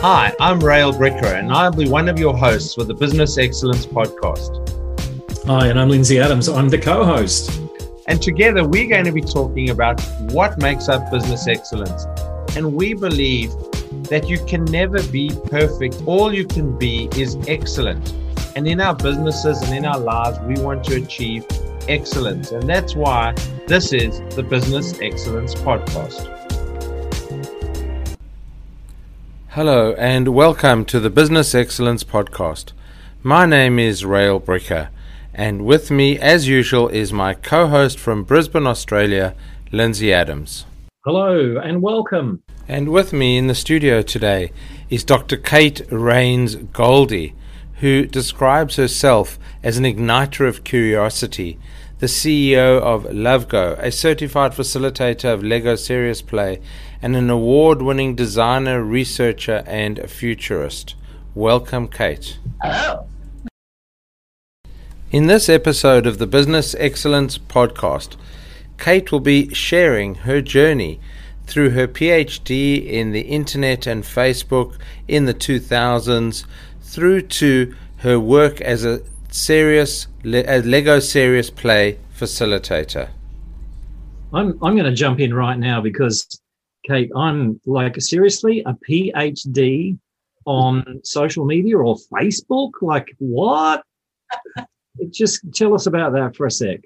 Hi, I'm Rael Bricker, and I'll be one of your hosts for the Business Excellence Podcast. Hi, and I'm Lindsay Adams. I'm the co host. And together we're going to be talking about what makes up business excellence. And we believe that you can never be perfect. All you can be is excellent. And in our businesses and in our lives, we want to achieve excellence. And that's why this is the Business Excellence Podcast. Hello, and welcome to the Business Excellence Podcast. My name is Rael Bricker, and with me, as usual, is my co host from Brisbane, Australia, Lindsay Adams. Hello, and welcome. And with me in the studio today is Dr. Kate Raynes-Goldie, who describes herself as an igniter of curiosity the CEO of LoveGo, a certified facilitator of Lego Serious Play, and an award winning designer, researcher, and futurist. Welcome, Kate. Hello. In this episode of the Business Excellence Podcast, Kate will be sharing her journey through her PhD in the internet and Facebook in the 2000s through to her work as a serious a Lego serious play facilitator. I'm I'm going to jump in right now because Kate, I'm like seriously a PhD on social media or Facebook. Like what? Just tell us about that for a sec.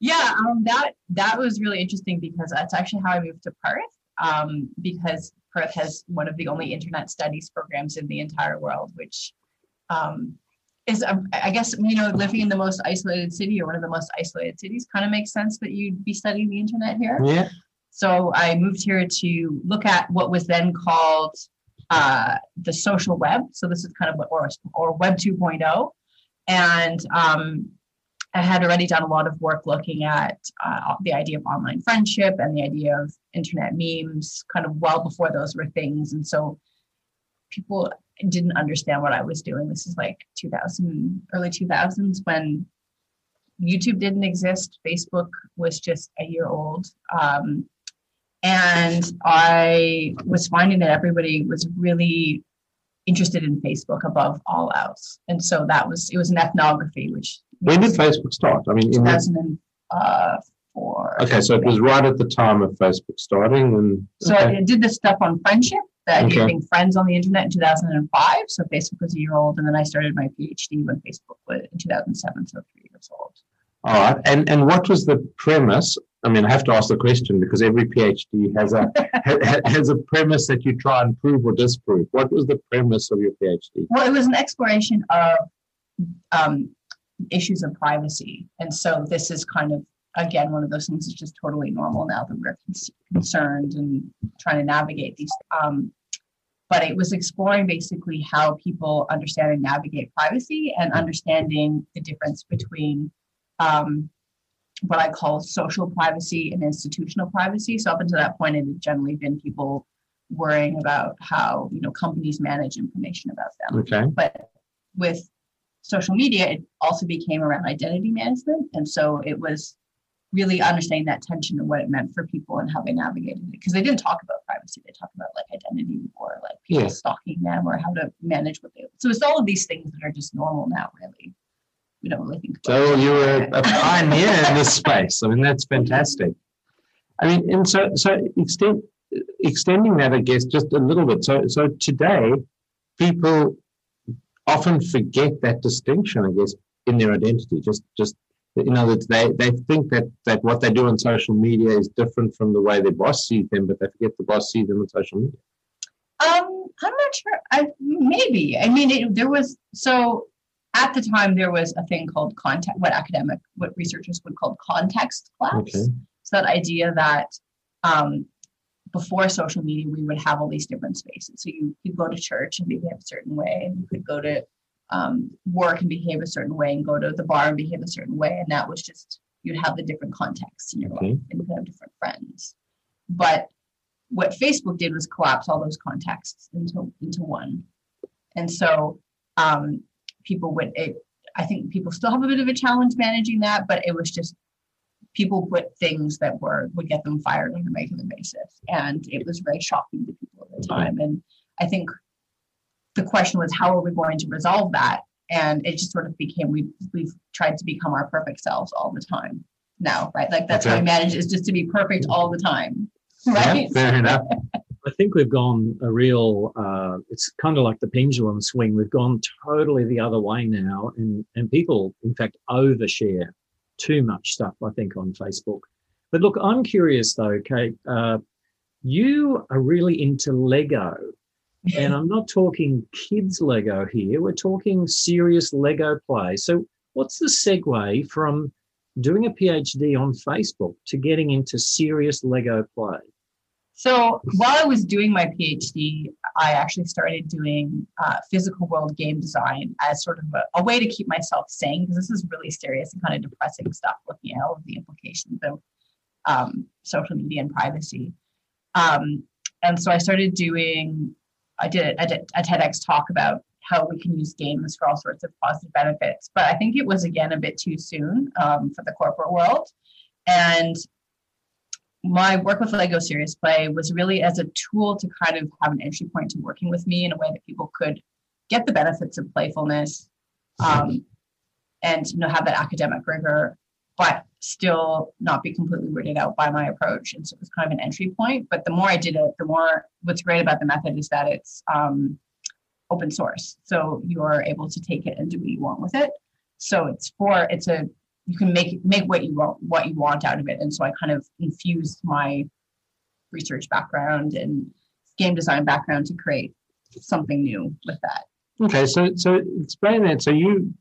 Yeah, um, that that was really interesting because that's actually how I moved to Perth. Um, because Perth has one of the only internet studies programs in the entire world, which um, is a, I guess you know living in the most isolated city or one of the most isolated cities kind of makes sense that you'd be studying the internet here. Yeah. So I moved here to look at what was then called uh, the social web. So this is kind of what or or Web 2.0, and um, I had already done a lot of work looking at uh, the idea of online friendship and the idea of internet memes, kind of well before those were things. And so people didn't understand what I was doing. This is like 2000, early 2000s when YouTube didn't exist. Facebook was just a year old. Um, and I was finding that everybody was really interested in Facebook above all else. And so that was, it was an ethnography, which. When did Facebook start? I mean, in 2004. Okay, so it was right at the time of Facebook starting. and So okay. I did this stuff on friendship the idea okay. of being friends on the internet in 2005. So Facebook was a year old, and then I started my PhD when Facebook was in 2007, so three years old. All right, and and what was the premise? I mean, I have to ask the question because every PhD has a has a premise that you try and prove or disprove. What was the premise of your PhD? Well, it was an exploration of um, issues of privacy, and so this is kind of again one of those things that's just totally normal now that we're concerned and trying to navigate these. Um, but it was exploring basically how people understand and navigate privacy and understanding the difference between um, what I call social privacy and institutional privacy. So up until that point, it had generally been people worrying about how you know companies manage information about them. Okay. But with social media, it also became around identity management, and so it was really understanding that tension and what it meant for people and how they navigated it. Because they didn't talk about privacy; they talked about like identity or like people yeah. stalking them or how to manage what they. So it's all of these things that are just normal now, really. We don't really think. so you were a pioneer in this space. I mean, that's fantastic. I mean, and so so extend extending that, I guess, just a little bit. So so today, people often forget that distinction, I guess, in their identity. Just just in know words, they, they think that, that what they do on social media is different from the way their boss sees them, but they forget the boss sees them on social media. Um, I'm not sure. I maybe. I mean, it, there was so at the time there was a thing called context, what academic, what researchers would call context collapse. Okay. So that idea that um, before social media, we would have all these different spaces. So you you go to church and behave a certain way, and you could go to um, work and behave a certain way and go to the bar and behave a certain way. And that was just, you'd have the different contexts in your life and you could have different friends. But what Facebook did was collapse all those contexts into, into one. And so um, people would, it, I think people still have a bit of a challenge managing that, but it was just people put things that were would get them fired on a regular basis and it was very shocking to people at the time and i think the question was, how are we going to resolve that? And it just sort of became we we've tried to become our perfect selves all the time now, right? Like that's okay. how we manage is just to be perfect all the time, right? Yeah, fair enough. I think we've gone a real. Uh, it's kind of like the pendulum swing. We've gone totally the other way now, and and people, in fact, overshare too much stuff. I think on Facebook. But look, I'm curious though, Kate. Uh, you are really into Lego, and I'm not talking kids Lego here. We're talking serious Lego play. So, what's the segue from doing a PhD on Facebook to getting into serious Lego play? So while I was doing my PhD, I actually started doing uh, physical world game design as sort of a, a, way to keep myself sane because this is really serious and kind of depressing stuff, looking at all of the implications of um, social media and privacy. Um, and so I started doing, I did a, a TEDx talk about how we can use games for all sorts of positive benefits. But I think it was again a bit too soon um, for the corporate world. And my work with Lego Serious Play was really as a tool to kind of have an entry point to working with me in a way that people could get the benefits of playfulness um, and you know have that academic rigor, but still not be completely weirded out by my approach. And so it was kind of an entry point. But the more I did it, the more what's great about the method is that it's um, open source. So you're able to take it and do what you want with it. So it's for it's a you can make make what you want what you want out of it. And so I kind of infused my research background and game design background to create something new with that. Okay, so so explain that. So you,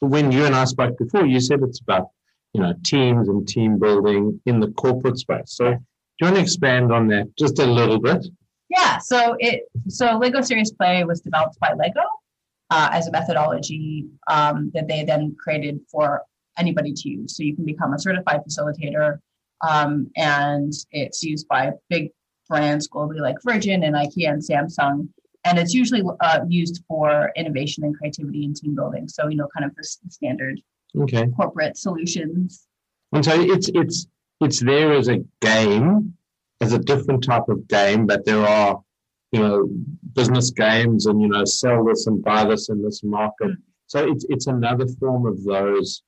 when you and I spoke before, you said it's about you know teams and team building in the corporate space. So do you want to expand on that just a little bit? Yeah. So it so Lego Serious Play was developed by Lego uh, as a methodology um, that they then created for anybody to use. So you can become a certified facilitator, um, and it's used by big brands globally like Virgin and IKEA and Samsung. And it's usually uh, used for innovation and creativity and team building. So you know, kind of the standard okay. corporate solutions. And so it's it's it's there as a game, as a different type of game, but there are you know business games and you know sell this and buy this in this market. So it's it's another form of those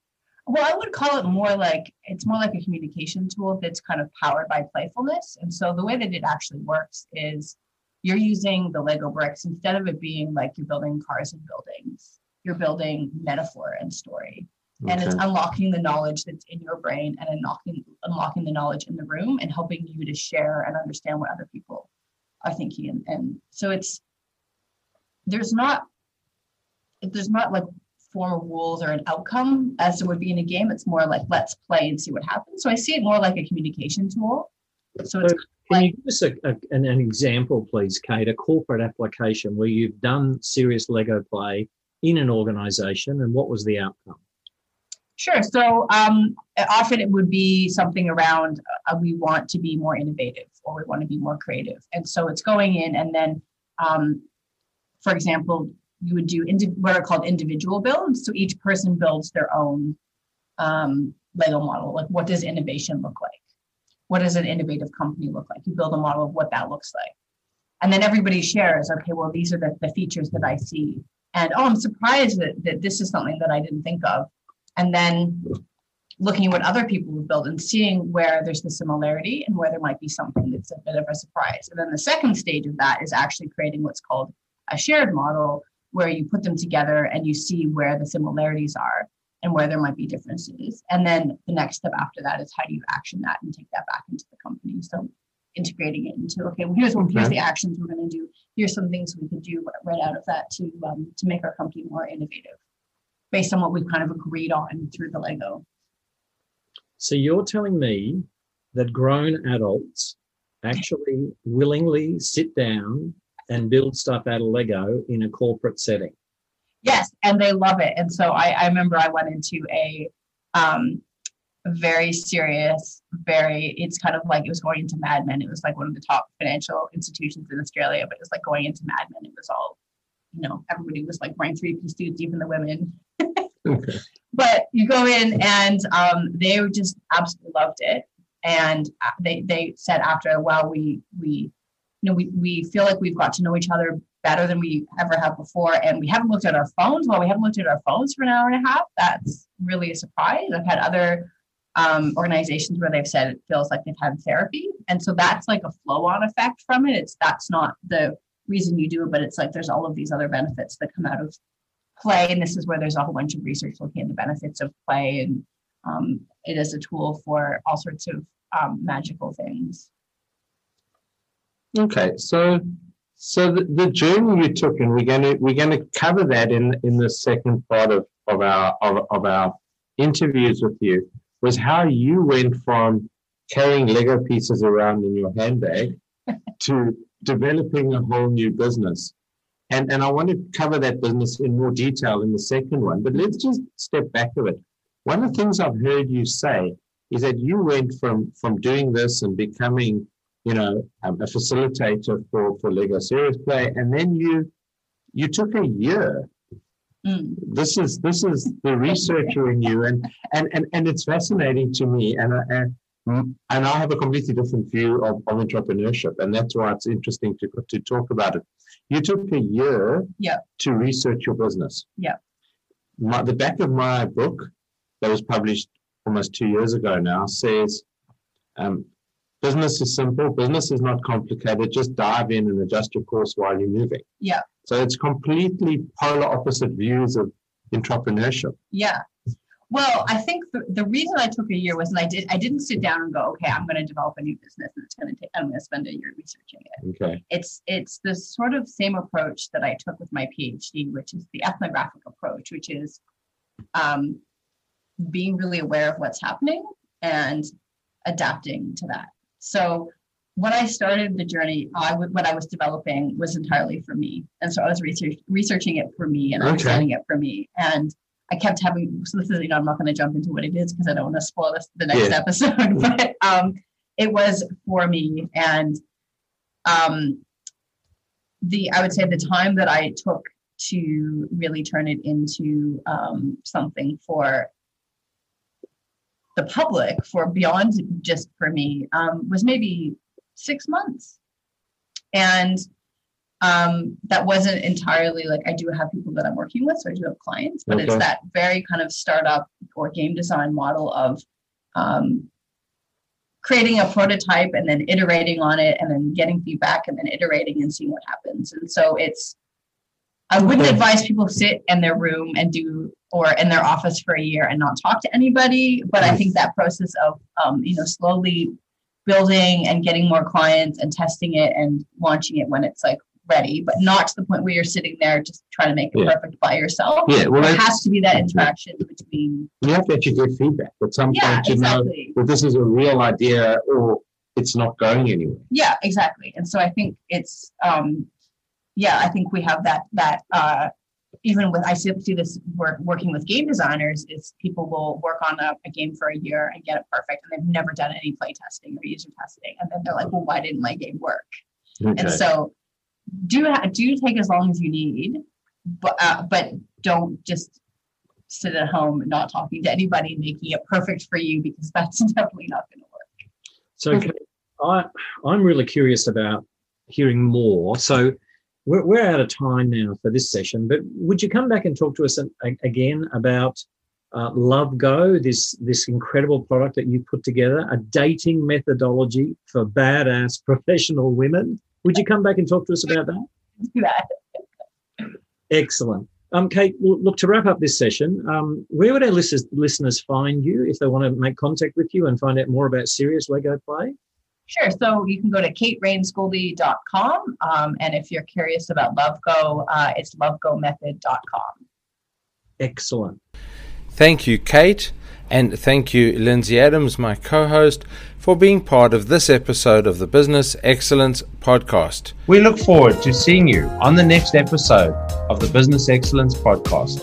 well, I would call it more like it's more like a communication tool that's kind of powered by playfulness. And so the way that it actually works is you're using the Lego bricks instead of it being like you're building cars and buildings, you're building metaphor and story. Okay. And it's unlocking the knowledge that's in your brain and unlocking unlocking the knowledge in the room and helping you to share and understand what other people are thinking. And, and so it's there's not there's not like formal rules or an outcome as it would be in a game. It's more like let's play and see what happens. So I see it more like a communication tool. So it's so can like, you give us a, a, an, an example, please, Kate, a corporate application where you've done serious Lego play in an organization and what was the outcome? Sure. So um, often it would be something around uh, we want to be more innovative or we want to be more creative. And so it's going in and then, um, for example, you would do indi- what are called individual builds. So each person builds their own um, Lego model. Like, what does innovation look like? What does an innovative company look like? You build a model of what that looks like. And then everybody shares, okay, well, these are the, the features that I see. And oh, I'm surprised that, that this is something that I didn't think of. And then looking at what other people would build and seeing where there's the similarity and where there might be something that's a bit of a surprise. And then the second stage of that is actually creating what's called a shared model, where you put them together and you see where the similarities are and where there might be differences. And then the next step after that is how do you action that and take that back into the company? So integrating it into okay, well here's what here's the actions we're going to do. Here's some things we could do right out of that to um, to make our company more innovative, based on what we've kind of agreed on through the Lego. So you're telling me that grown adults actually willingly sit down and build stuff out of Lego in a corporate setting. Yes, and they love it. And so I, I remember I went into a um, very serious, very, it's kind of like it was going into Mad Men. It was like one of the top financial institutions in Australia, but it was like going into Mad Men. It was all, you know, everybody was like wearing three piece suits, even the women. okay. But you go in and um, they just absolutely loved it. And they, they said after, well, we, we, you know, we, we feel like we've got to know each other better than we ever have before. And we haven't looked at our phones. Well, we haven't looked at our phones for an hour and a half. That's really a surprise. I've had other um, organizations where they've said it feels like they've had therapy. And so that's like a flow on effect from it. It's that's not the reason you do it, but it's like there's all of these other benefits that come out of play. And this is where there's a whole bunch of research looking at the benefits of play. And um, it is a tool for all sorts of um, magical things. Okay, so so the, the journey you took, and we're gonna we're gonna cover that in in the second part of of our of, of our interviews with you, was how you went from carrying Lego pieces around in your handbag to developing a whole new business. And and I want to cover that business in more detail in the second one, but let's just step back a bit. One of the things I've heard you say is that you went from from doing this and becoming you know, um, a facilitator for, for Lego Serious Play, and then you you took a year. Mm. This is this is the researcher in you, and and and, and it's fascinating to me, and and and I have a completely different view of, of entrepreneurship, and that's why it's interesting to to talk about it. You took a year yeah. to research your business. Yeah. My, the back of my book that was published almost two years ago now says um, Business is simple. Business is not complicated. Just dive in and adjust your course while you're moving. Yeah. So it's completely polar opposite views of entrepreneurship. Yeah. Well, I think the, the reason I took a year was, and I did, I didn't sit down and go, okay, I'm going to develop a new business, and it's going to take, I'm going to spend a year researching it. Okay. It's it's the sort of same approach that I took with my PhD, which is the ethnographic approach, which is um, being really aware of what's happening and adapting to that. So when I started the journey, I w- what I was developing was entirely for me, and so I was research- researching it for me and okay. understanding it for me. And I kept having. So this is, you know, I'm not going to jump into what it is because I don't want to spoil this, the next yeah. episode. But um, it was for me, and um, the I would say the time that I took to really turn it into um, something for the public for beyond just for me um, was maybe six months and um, that wasn't entirely like i do have people that i'm working with so i do have clients but okay. it's that very kind of startup or game design model of um, creating a prototype and then iterating on it and then getting feedback and then iterating and seeing what happens and so it's I wouldn't advise people sit in their room and do or in their office for a year and not talk to anybody. But I think that process of um, you know slowly building and getting more clients and testing it and launching it when it's like ready, but not to the point where you're sitting there just trying to make it yeah. perfect by yourself. Yeah, well, there has to be that interaction between. You have to actually get feedback at some yeah, point. You exactly. know that this is a real idea or it's not going anywhere. Yeah, exactly. And so I think it's um, yeah, I think we have that that uh, even with I see this work working with game designers is people will work on a, a, game for a year and get it perfect and they've never done any play testing or user testing and then they're like, well, why didn't my game work? Okay. And so do do take as long as you need, but uh, but don't just sit at home not talking to anybody making it perfect for you because that's definitely not going to work. So I I'm really curious about hearing more. So we're, we're out of time now for this session, but would you come back and talk to us again about uh, Love Go, this this incredible product that you put together, a dating methodology for badass professional women? Would you come back and talk to us about that? Yeah. Excellent. Um, Kate, look to wrap up this session. Um, where would our listeners, listeners find you if they want to make contact with you and find out more about Serious Lego Play? Sure. So you can go to kateraynesgoldie.com. Um, and if you're curious about LoveGo, uh, it's lovegomethod.com. Excellent. Thank you, Kate. And thank you, Lindsay Adams, my co host, for being part of this episode of the Business Excellence Podcast. We look forward to seeing you on the next episode of the Business Excellence Podcast.